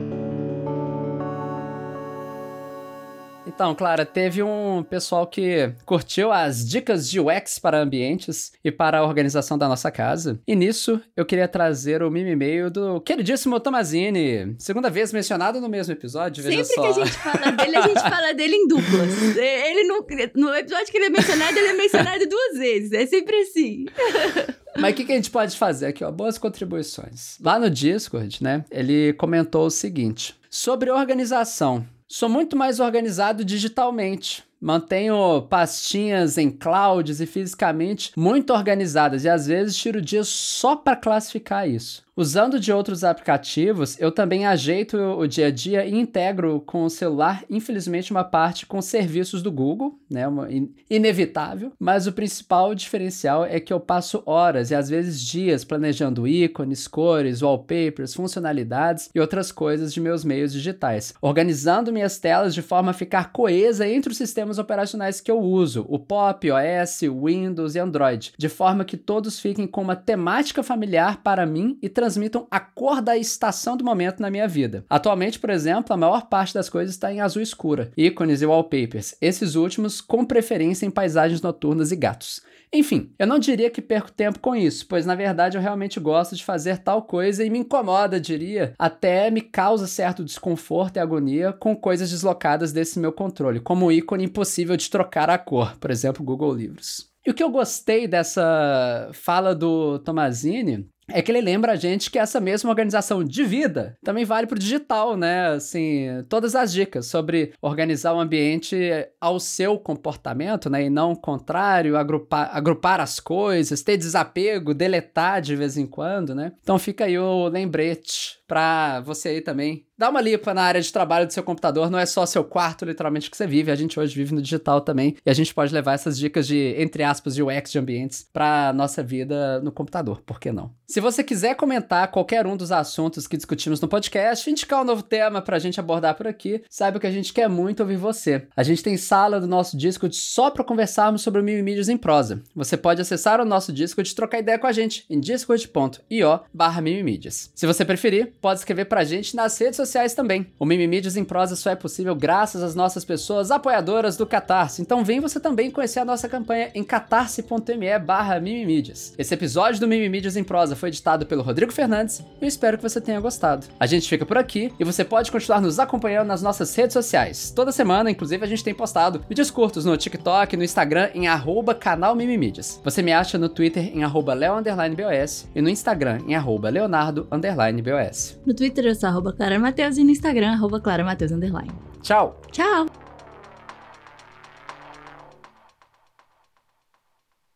Então, Clara, teve um pessoal que curtiu as dicas de UX para ambientes e para a organização da nossa casa. E nisso, eu queria trazer o meme e-mail do queridíssimo Tomazini. Segunda vez mencionado no mesmo episódio, veja Sempre só. que a gente fala dele, a gente fala dele em duplas. Ele no, no episódio que ele é mencionado, ele é mencionado duas vezes. É sempre assim. Mas o que, que a gente pode fazer aqui, ó? Boas contribuições. Lá no Discord, né? Ele comentou o seguinte: sobre organização. Sou muito mais organizado digitalmente. Mantenho pastinhas em clouds e fisicamente muito organizadas e às vezes tiro dias só para classificar isso. Usando de outros aplicativos, eu também ajeito o dia a dia e integro com o celular, infelizmente, uma parte com serviços do Google, né? In inevitável. Mas o principal diferencial é que eu passo horas e às vezes dias planejando ícones, cores, wallpapers, funcionalidades e outras coisas de meus meios digitais, organizando minhas telas de forma a ficar coesa entre os sistemas operacionais que eu uso, o Pop, OS, Windows e Android, de forma que todos fiquem com uma temática familiar para mim e transmitam a cor da estação do momento na minha vida. Atualmente, por exemplo, a maior parte das coisas está em azul escura, ícones e wallpapers, esses últimos com preferência em paisagens noturnas e gatos. Enfim, eu não diria que perco tempo com isso, pois na verdade eu realmente gosto de fazer tal coisa e me incomoda, diria, até me causa certo desconforto e agonia com coisas deslocadas desse meu controle, como o ícone impossível de trocar a cor, por exemplo, Google Livros. E o que eu gostei dessa fala do Tomazini é que ele lembra a gente que essa mesma organização de vida também vale para o digital, né? Assim, todas as dicas sobre organizar o ambiente ao seu comportamento, né? E não o contrário, agrupar, agrupar as coisas, ter desapego, deletar de vez em quando, né? Então fica aí o lembrete para você aí também dar uma limpa na área de trabalho do seu computador. Não é só seu quarto, literalmente, que você vive. A gente hoje vive no digital também. E a gente pode levar essas dicas de, entre aspas, de UX de ambientes para nossa vida no computador. Por que não? Se você quiser comentar qualquer um dos assuntos que discutimos no podcast, indicar um novo tema para a gente abordar por aqui, saiba que a gente quer muito ouvir você. A gente tem sala do nosso Discord só para conversarmos sobre o Mimimídios em prosa. Você pode acessar o nosso Discord e trocar ideia com a gente em discord.io barra Se você preferir, pode escrever pra gente nas redes sociais também. O Mimimídias em Prosa só é possível graças às nossas pessoas apoiadoras do Catarse. Então vem você também conhecer a nossa campanha em catarse.me barra Mimimídias. Esse episódio do Mimimídias em Prosa foi editado pelo Rodrigo Fernandes e eu espero que você tenha gostado. A gente fica por aqui e você pode continuar nos acompanhando nas nossas redes sociais. Toda semana, inclusive, a gente tem postado vídeos curtos no TikTok, no Instagram, em arroba canal Mimimídias. Você me acha no Twitter em arroba leo_bos e no Instagram em arroba leonardo_bos. No Twitter eu sou arroba Mateus e no Instagram arroba Clara underline. Tchau! Tchau!